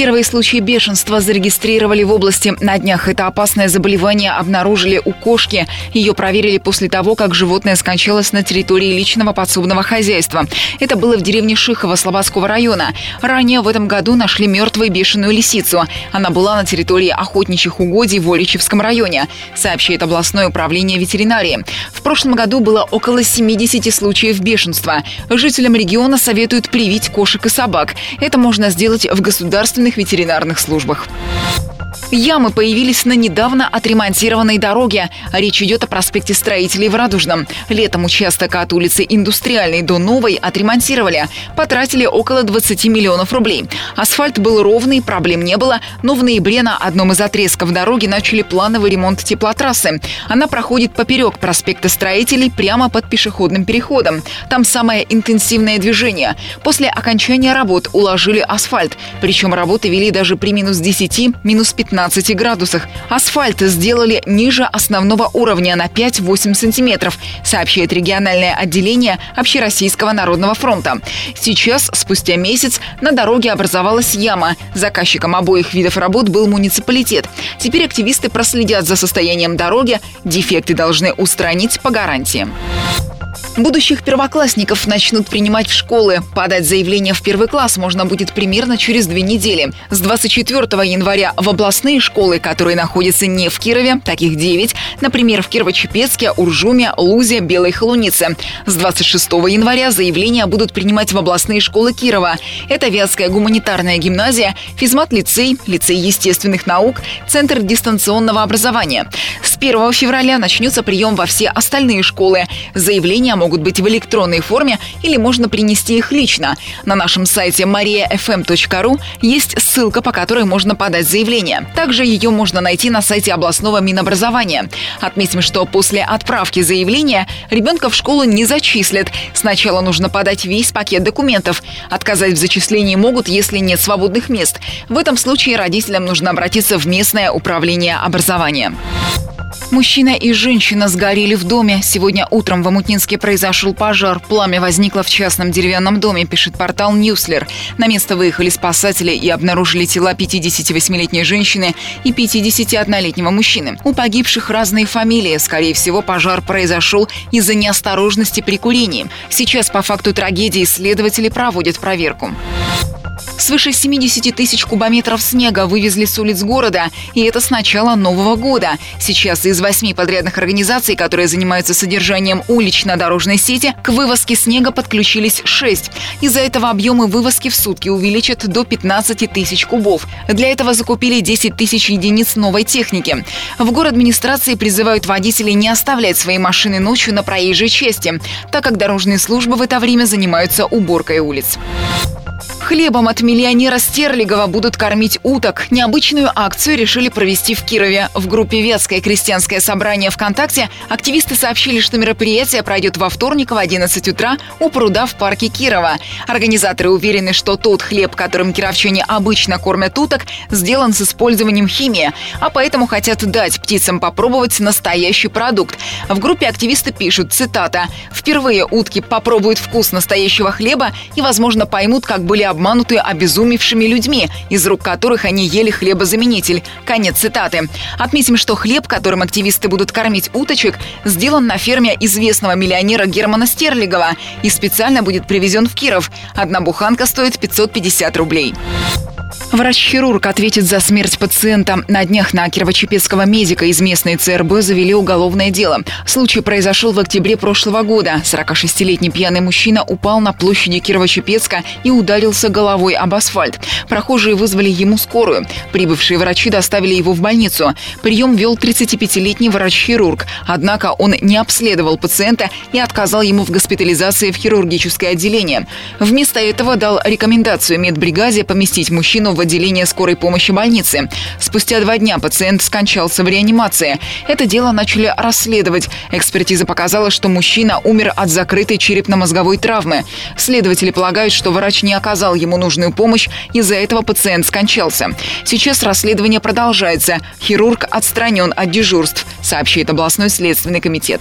Первые случаи бешенства зарегистрировали в области. На днях это опасное заболевание обнаружили у кошки. Ее проверили после того, как животное скончалось на территории личного подсобного хозяйства. Это было в деревне Шихово Слободского района. Ранее в этом году нашли мертвую бешеную лисицу. Она была на территории охотничьих угодий в Оличевском районе, сообщает областное управление ветеринарии. В прошлом году было около 70 случаев бешенства. Жителям региона советуют привить кошек и собак. Это можно сделать в государственных ветеринарных службах. Ямы появились на недавно отремонтированной дороге. Речь идет о проспекте Строителей в Радужном. Летом участок от улицы Индустриальной до Новой отремонтировали. Потратили около 20 миллионов рублей. Асфальт был ровный, проблем не было, но в ноябре на одном из отрезков дороги начали плановый ремонт теплотрассы. Она проходит поперек проспекта Строителей прямо под пешеходным переходом. Там самое интенсивное движение. После окончания работ уложили асфальт. Причем работы вели даже при минус 10, минус 15 15 градусах. Асфальт сделали ниже основного уровня на 5-8 сантиметров, сообщает региональное отделение Общероссийского народного фронта. Сейчас, спустя месяц, на дороге образовалась яма. Заказчиком обоих видов работ был муниципалитет. Теперь активисты проследят за состоянием дороги. Дефекты должны устранить по гарантии. Будущих первоклассников начнут принимать в школы. Подать заявление в первый класс можно будет примерно через две недели. С 24 января в областные школы, которые находятся не в Кирове, таких 9, например, в Кирово-Чепецке, Уржуме, Лузе, Белой Холунице. С 26 января заявления будут принимать в областные школы Кирова. Это Вятская гуманитарная гимназия, физмат-лицей, лицей естественных наук, Центр дистанционного образования. С 1 февраля начнется прием во все остальные школы. Заявления могут быть в электронной форме или можно принести их лично. На нашем сайте mariafm.ru есть ссылка, по которой можно подать заявление. Также ее можно найти на сайте областного Минобразования. Отметим, что после отправки заявления ребенка в школу не зачислят. Сначала нужно подать весь пакет документов. Отказать в зачислении могут, если нет свободных мест. В этом случае родителям нужно обратиться в местное управление образования. Мужчина и женщина сгорели в доме. Сегодня утром в Амутнинске произошел пожар. Пламя возникло в частном деревянном доме, пишет портал Ньюслер. На место выехали спасатели и обнаружили тела 58-летней женщины и 51-летнего мужчины. У погибших разные фамилии. Скорее всего, пожар произошел из-за неосторожности при курении. Сейчас по факту трагедии следователи проводят проверку. Свыше 70 тысяч кубометров снега вывезли с улиц города, и это с начала Нового года. Сейчас из восьми подрядных организаций, которые занимаются содержанием улично-дорожной сети, к вывозке снега подключились шесть. Из-за этого объемы вывозки в сутки увеличат до 15 тысяч кубов. Для этого закупили 10 тысяч единиц новой техники. В город администрации призывают водителей не оставлять свои машины ночью на проезжей части, так как дорожные службы в это время занимаются уборкой улиц. Хлебом от миллионера Стерлигова будут кормить уток. Необычную акцию решили провести в Кирове. В группе «Ветское крестьянское собрание ВКонтакте» активисты сообщили, что мероприятие пройдет во вторник в 11 утра у пруда в парке Кирова. Организаторы уверены, что тот хлеб, которым кировчане обычно кормят уток, сделан с использованием химии, а поэтому хотят дать птицам попробовать настоящий продукт. В группе активисты пишут, цитата, «Впервые утки попробуют вкус настоящего хлеба и, возможно, поймут, как были обмануты обезумевшими людьми, из рук которых они ели хлебозаменитель. Конец цитаты. Отметим, что хлеб, которым активисты будут кормить уточек, сделан на ферме известного миллионера Германа Стерлигова и специально будет привезен в Киров. Одна буханка стоит 550 рублей. Врач-хирург ответит за смерть пациента. На днях на Кирово-Чепецкого медика из местной ЦРБ завели уголовное дело. Случай произошел в октябре прошлого года. 46-летний пьяный мужчина упал на площади Кирово-Чепецка и ударился головой об асфальт. Прохожие вызвали ему скорую. Прибывшие врачи доставили его в больницу. Прием вел 35-летний врач-хирург. Однако он не обследовал пациента и отказал ему в госпитализации в хирургическое отделение. Вместо этого дал рекомендацию медбригаде поместить мужчину в отделение скорой помощи больницы. Спустя два дня пациент скончался в реанимации. Это дело начали расследовать. Экспертиза показала, что мужчина умер от закрытой черепно-мозговой травмы. Следователи полагают, что врач не оказал оказал ему нужную помощь. Из-за этого пациент скончался. Сейчас расследование продолжается. Хирург отстранен от дежурств, сообщает областной следственный комитет.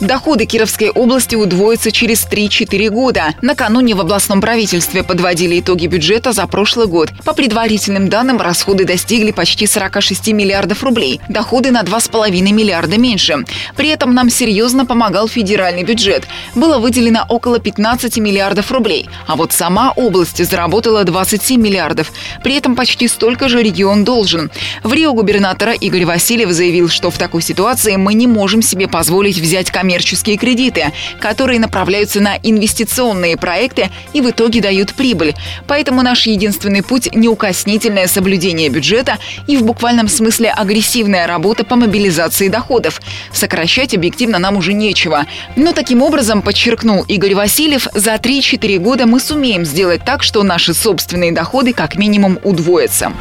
Доходы Кировской области удвоятся через 3-4 года. Накануне в областном правительстве подводили итоги бюджета за прошлый год. По предварительным данным, расходы достигли почти 46 миллиардов рублей. Доходы на 2,5 миллиарда меньше. При этом нам серьезно помогал федеральный бюджет. Было выделено около 15 миллиардов рублей. А вот сама область заработала 27 миллиардов. При этом почти столько же регион должен. В Рио губернатора Игорь Васильев заявил, что в такой ситуации мы не можем себе позволить взять коммерческие кредиты, которые направляются на инвестиционные проекты и в итоге дают прибыль. Поэтому наш единственный путь – неукоснительное соблюдение бюджета и в буквальном смысле агрессивная работа по мобилизации доходов. Сокращать объективно нам уже нечего. Но таким образом, подчеркнул Игорь Васильев, за 3-4 года мы сумеем сделать так, что наши собственные доходы как минимум удвоятся.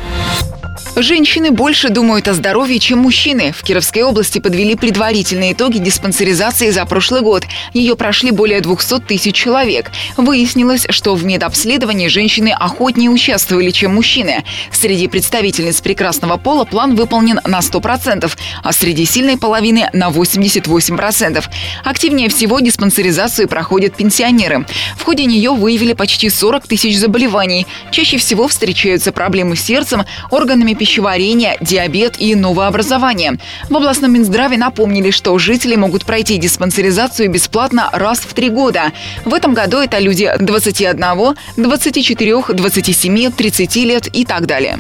Женщины больше думают о здоровье, чем мужчины. В Кировской области подвели предварительные итоги диспансеризации за прошлый год. Ее прошли более 200 тысяч человек. Выяснилось, что в медобследовании женщины охотнее участвовали, чем мужчины. Среди представительниц прекрасного пола план выполнен на 100%, а среди сильной половины на 88%. Активнее всего диспансеризацию проходят пенсионеры. В ходе нее выявили почти 40 тысяч заболеваний. Чаще всего встречаются проблемы с сердцем, органами пищеварения, диабет и новообразование. В областном Минздраве напомнили, что жители могут пройти диспансеризацию бесплатно раз в три года. В этом году это люди 21, 24, 27, 30 лет и так далее.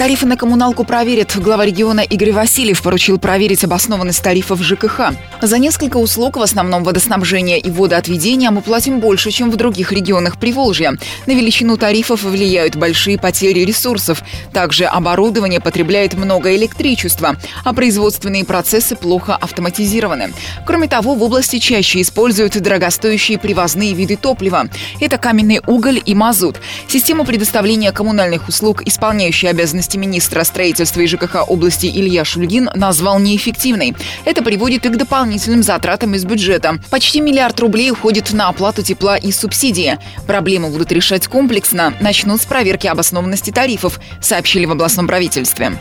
Тарифы на коммуналку проверят. Глава региона Игорь Васильев поручил проверить обоснованность тарифов ЖКХ. За несколько услуг, в основном водоснабжения и водоотведения, мы платим больше, чем в других регионах Приволжья. На величину тарифов влияют большие потери ресурсов. Также оборудование потребляет много электричества, а производственные процессы плохо автоматизированы. Кроме того, в области чаще используют дорогостоящие привозные виды топлива. Это каменный уголь и мазут. Система предоставления коммунальных услуг, исполняющая обязанности обязанности министра строительства и ЖКХ области Илья Шульгин назвал неэффективной. Это приводит и к дополнительным затратам из бюджета. Почти миллиард рублей уходит на оплату тепла и субсидии. Проблемы будут решать комплексно. Начнут с проверки обоснованности тарифов, сообщили в областном правительстве.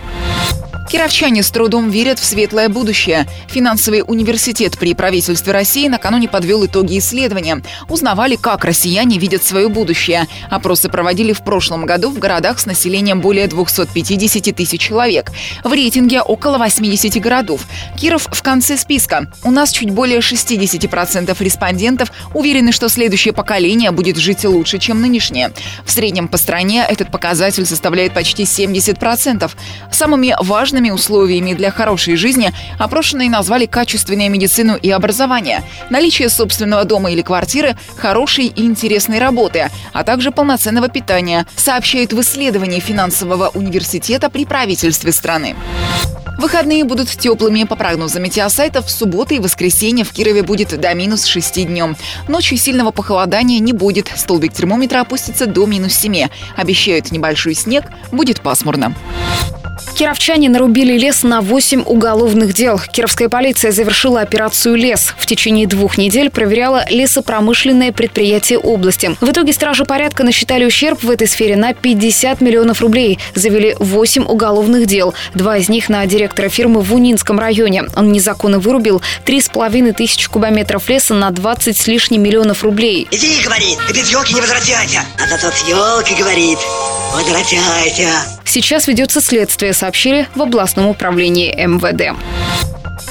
Кировчане с трудом верят в светлое будущее. Финансовый университет при правительстве России накануне подвел итоги исследования. Узнавали, как россияне видят свое будущее. Опросы проводили в прошлом году в городах с населением более 250 тысяч человек. В рейтинге около 80 городов. Киров в конце списка. У нас чуть более 60% респондентов уверены, что следующее поколение будет жить лучше, чем нынешнее. В среднем по стране этот показатель составляет почти 70%. Самыми важными Важными условиями для хорошей жизни опрошенные назвали качественную медицину и образование, наличие собственного дома или квартиры, хорошей и интересной работы, а также полноценного питания, сообщают в исследовании финансового университета при правительстве страны. Выходные будут теплыми. По прогнозам метеосайтов, в субботу и воскресенье в Кирове будет до минус 6 днем. Ночью сильного похолодания не будет. Столбик термометра опустится до минус 7. Обещают небольшой снег, будет пасмурно. Кировчане нарубили лес на 8 уголовных дел. Кировская полиция завершила операцию «Лес». В течение двух недель проверяла лесопромышленные предприятия области. В итоге стражи порядка насчитали ущерб в этой сфере на 50 миллионов рублей. Завели 8 уголовных дел. Два из них на директора фирмы в Унинском районе. Он незаконно вырубил 3,5 тысяч кубометров леса на 20 с лишним миллионов рублей. Иди, говорит, ты без елки не возвращайся. А зато с елки, говорит, возвращайся. Сейчас ведется следствие, сообщили в областном управлении МВД.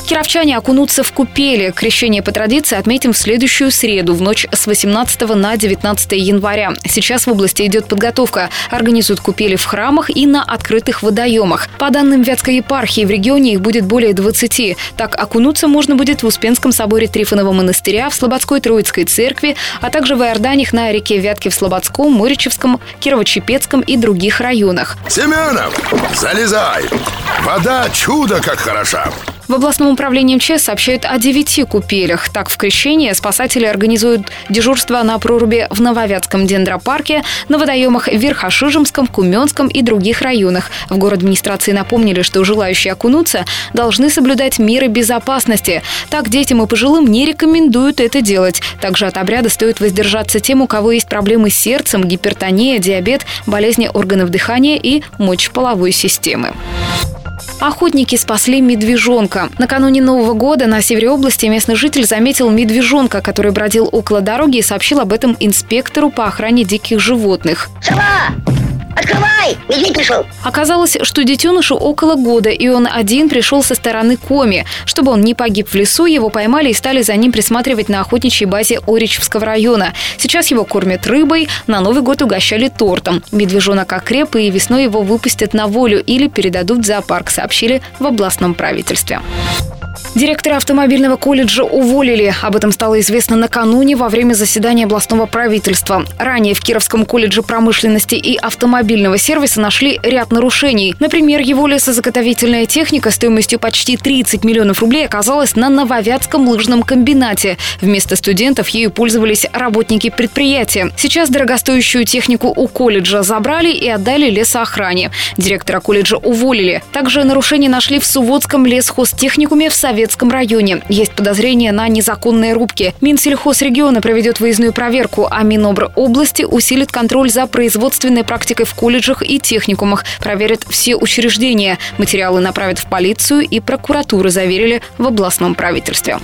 Кировчане окунутся в купели. Крещение по традиции отметим в следующую среду, в ночь с 18 на 19 января. Сейчас в области идет подготовка. Организуют купели в храмах и на открытых водоемах. По данным Вятской епархии, в регионе их будет более 20. Так, окунуться можно будет в Успенском соборе Трифонова монастыря, в Слободской Троицкой церкви, а также в Иорданях на реке Вятке в Слободском, Моричевском, Кирово-Чепецком и других районах. Семенов, залезай! Вода чудо как хороша! В областном управлении МЧС сообщают о девяти купелях. Так, в Крещении спасатели организуют дежурство на проруби в Нововятском дендропарке, на водоемах в Верхошижемском, Куменском и других районах. В город администрации напомнили, что желающие окунуться должны соблюдать меры безопасности. Так, детям и пожилым не рекомендуют это делать. Также от обряда стоит воздержаться тем, у кого есть проблемы с сердцем, гипертония, диабет, болезни органов дыхания и мочеполовой системы. Охотники спасли медвежонка. Накануне Нового года на севере области местный житель заметил медвежонка, который бродил около дороги и сообщил об этом инспектору по охране диких животных. Сова! Открывай! Медведь пришел! Оказалось, что детенышу около года, и он один пришел со стороны Коми. Чтобы он не погиб в лесу, его поймали и стали за ним присматривать на охотничьей базе Оричевского района. Сейчас его кормят рыбой, на Новый год угощали тортом. Медвежонок окреп, и весной его выпустят на волю или передадут в зоопарк, сообщили в областном правительстве. Директора автомобильного колледжа уволили. Об этом стало известно накануне во время заседания областного правительства. Ранее в Кировском колледже промышленности и автомобильного сервиса нашли ряд нарушений. Например, его лесозаготовительная техника стоимостью почти 30 миллионов рублей оказалась на Нововятском лыжном комбинате. Вместо студентов ею пользовались работники предприятия. Сейчас дорогостоящую технику у колледжа забрали и отдали лесоохране. Директора колледжа уволили. Также нарушения нашли в Суводском лесхозтехникуме в Советском районе. Есть подозрения на незаконные рубки. Минсельхозрегиона проведет выездную проверку, а Минобр области усилит контроль за производственной практикой в колледжах и техникумах. Проверят все учреждения. Материалы направят в полицию и прокуратуру, заверили в областном правительстве.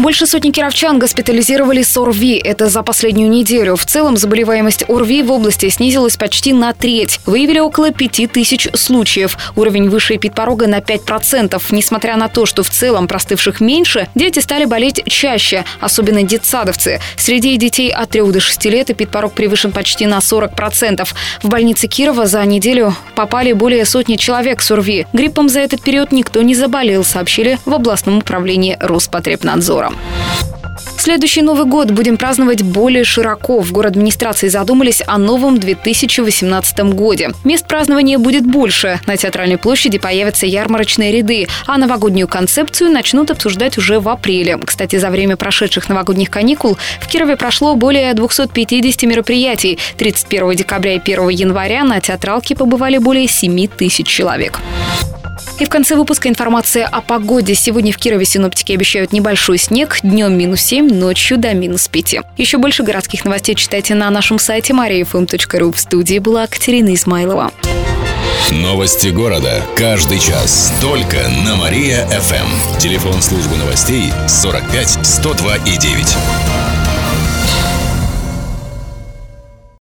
Больше сотни кировчан госпитализировали с ОРВИ. Это за последнюю неделю. В целом заболеваемость ОРВИ в области снизилась почти на треть. Выявили около пяти тысяч случаев. Уровень выше эпидпорога на 5%. Несмотря на то, что в целом простывших меньше, дети стали болеть чаще, особенно детсадовцы. Среди детей от 3 до 6 лет эпидпорог превышен почти на 40%. В больнице Кирова за неделю попали более сотни человек с ОРВИ. Гриппом за этот период никто не заболел, сообщили в областном управлении Роспотребнадзора. Следующий Новый год будем праздновать более широко. В город администрации задумались о новом 2018 годе. Мест празднования будет больше. На Театральной площади появятся ярмарочные ряды, а новогоднюю концепцию начнут обсуждать уже в апреле. Кстати, за время прошедших новогодних каникул в Кирове прошло более 250 мероприятий. 31 декабря и 1 января на театралке побывали более 7 тысяч человек. И в конце выпуска информация о погоде. Сегодня в Кирове синоптики обещают небольшой снег, днем минус 7, ночью до минус 5. Еще больше городских новостей читайте на нашем сайте mariafm.ru. В студии была Катерина Измайлова. Новости города. Каждый час. Только на Мария-ФМ. Телефон службы новостей 45 102 и 9.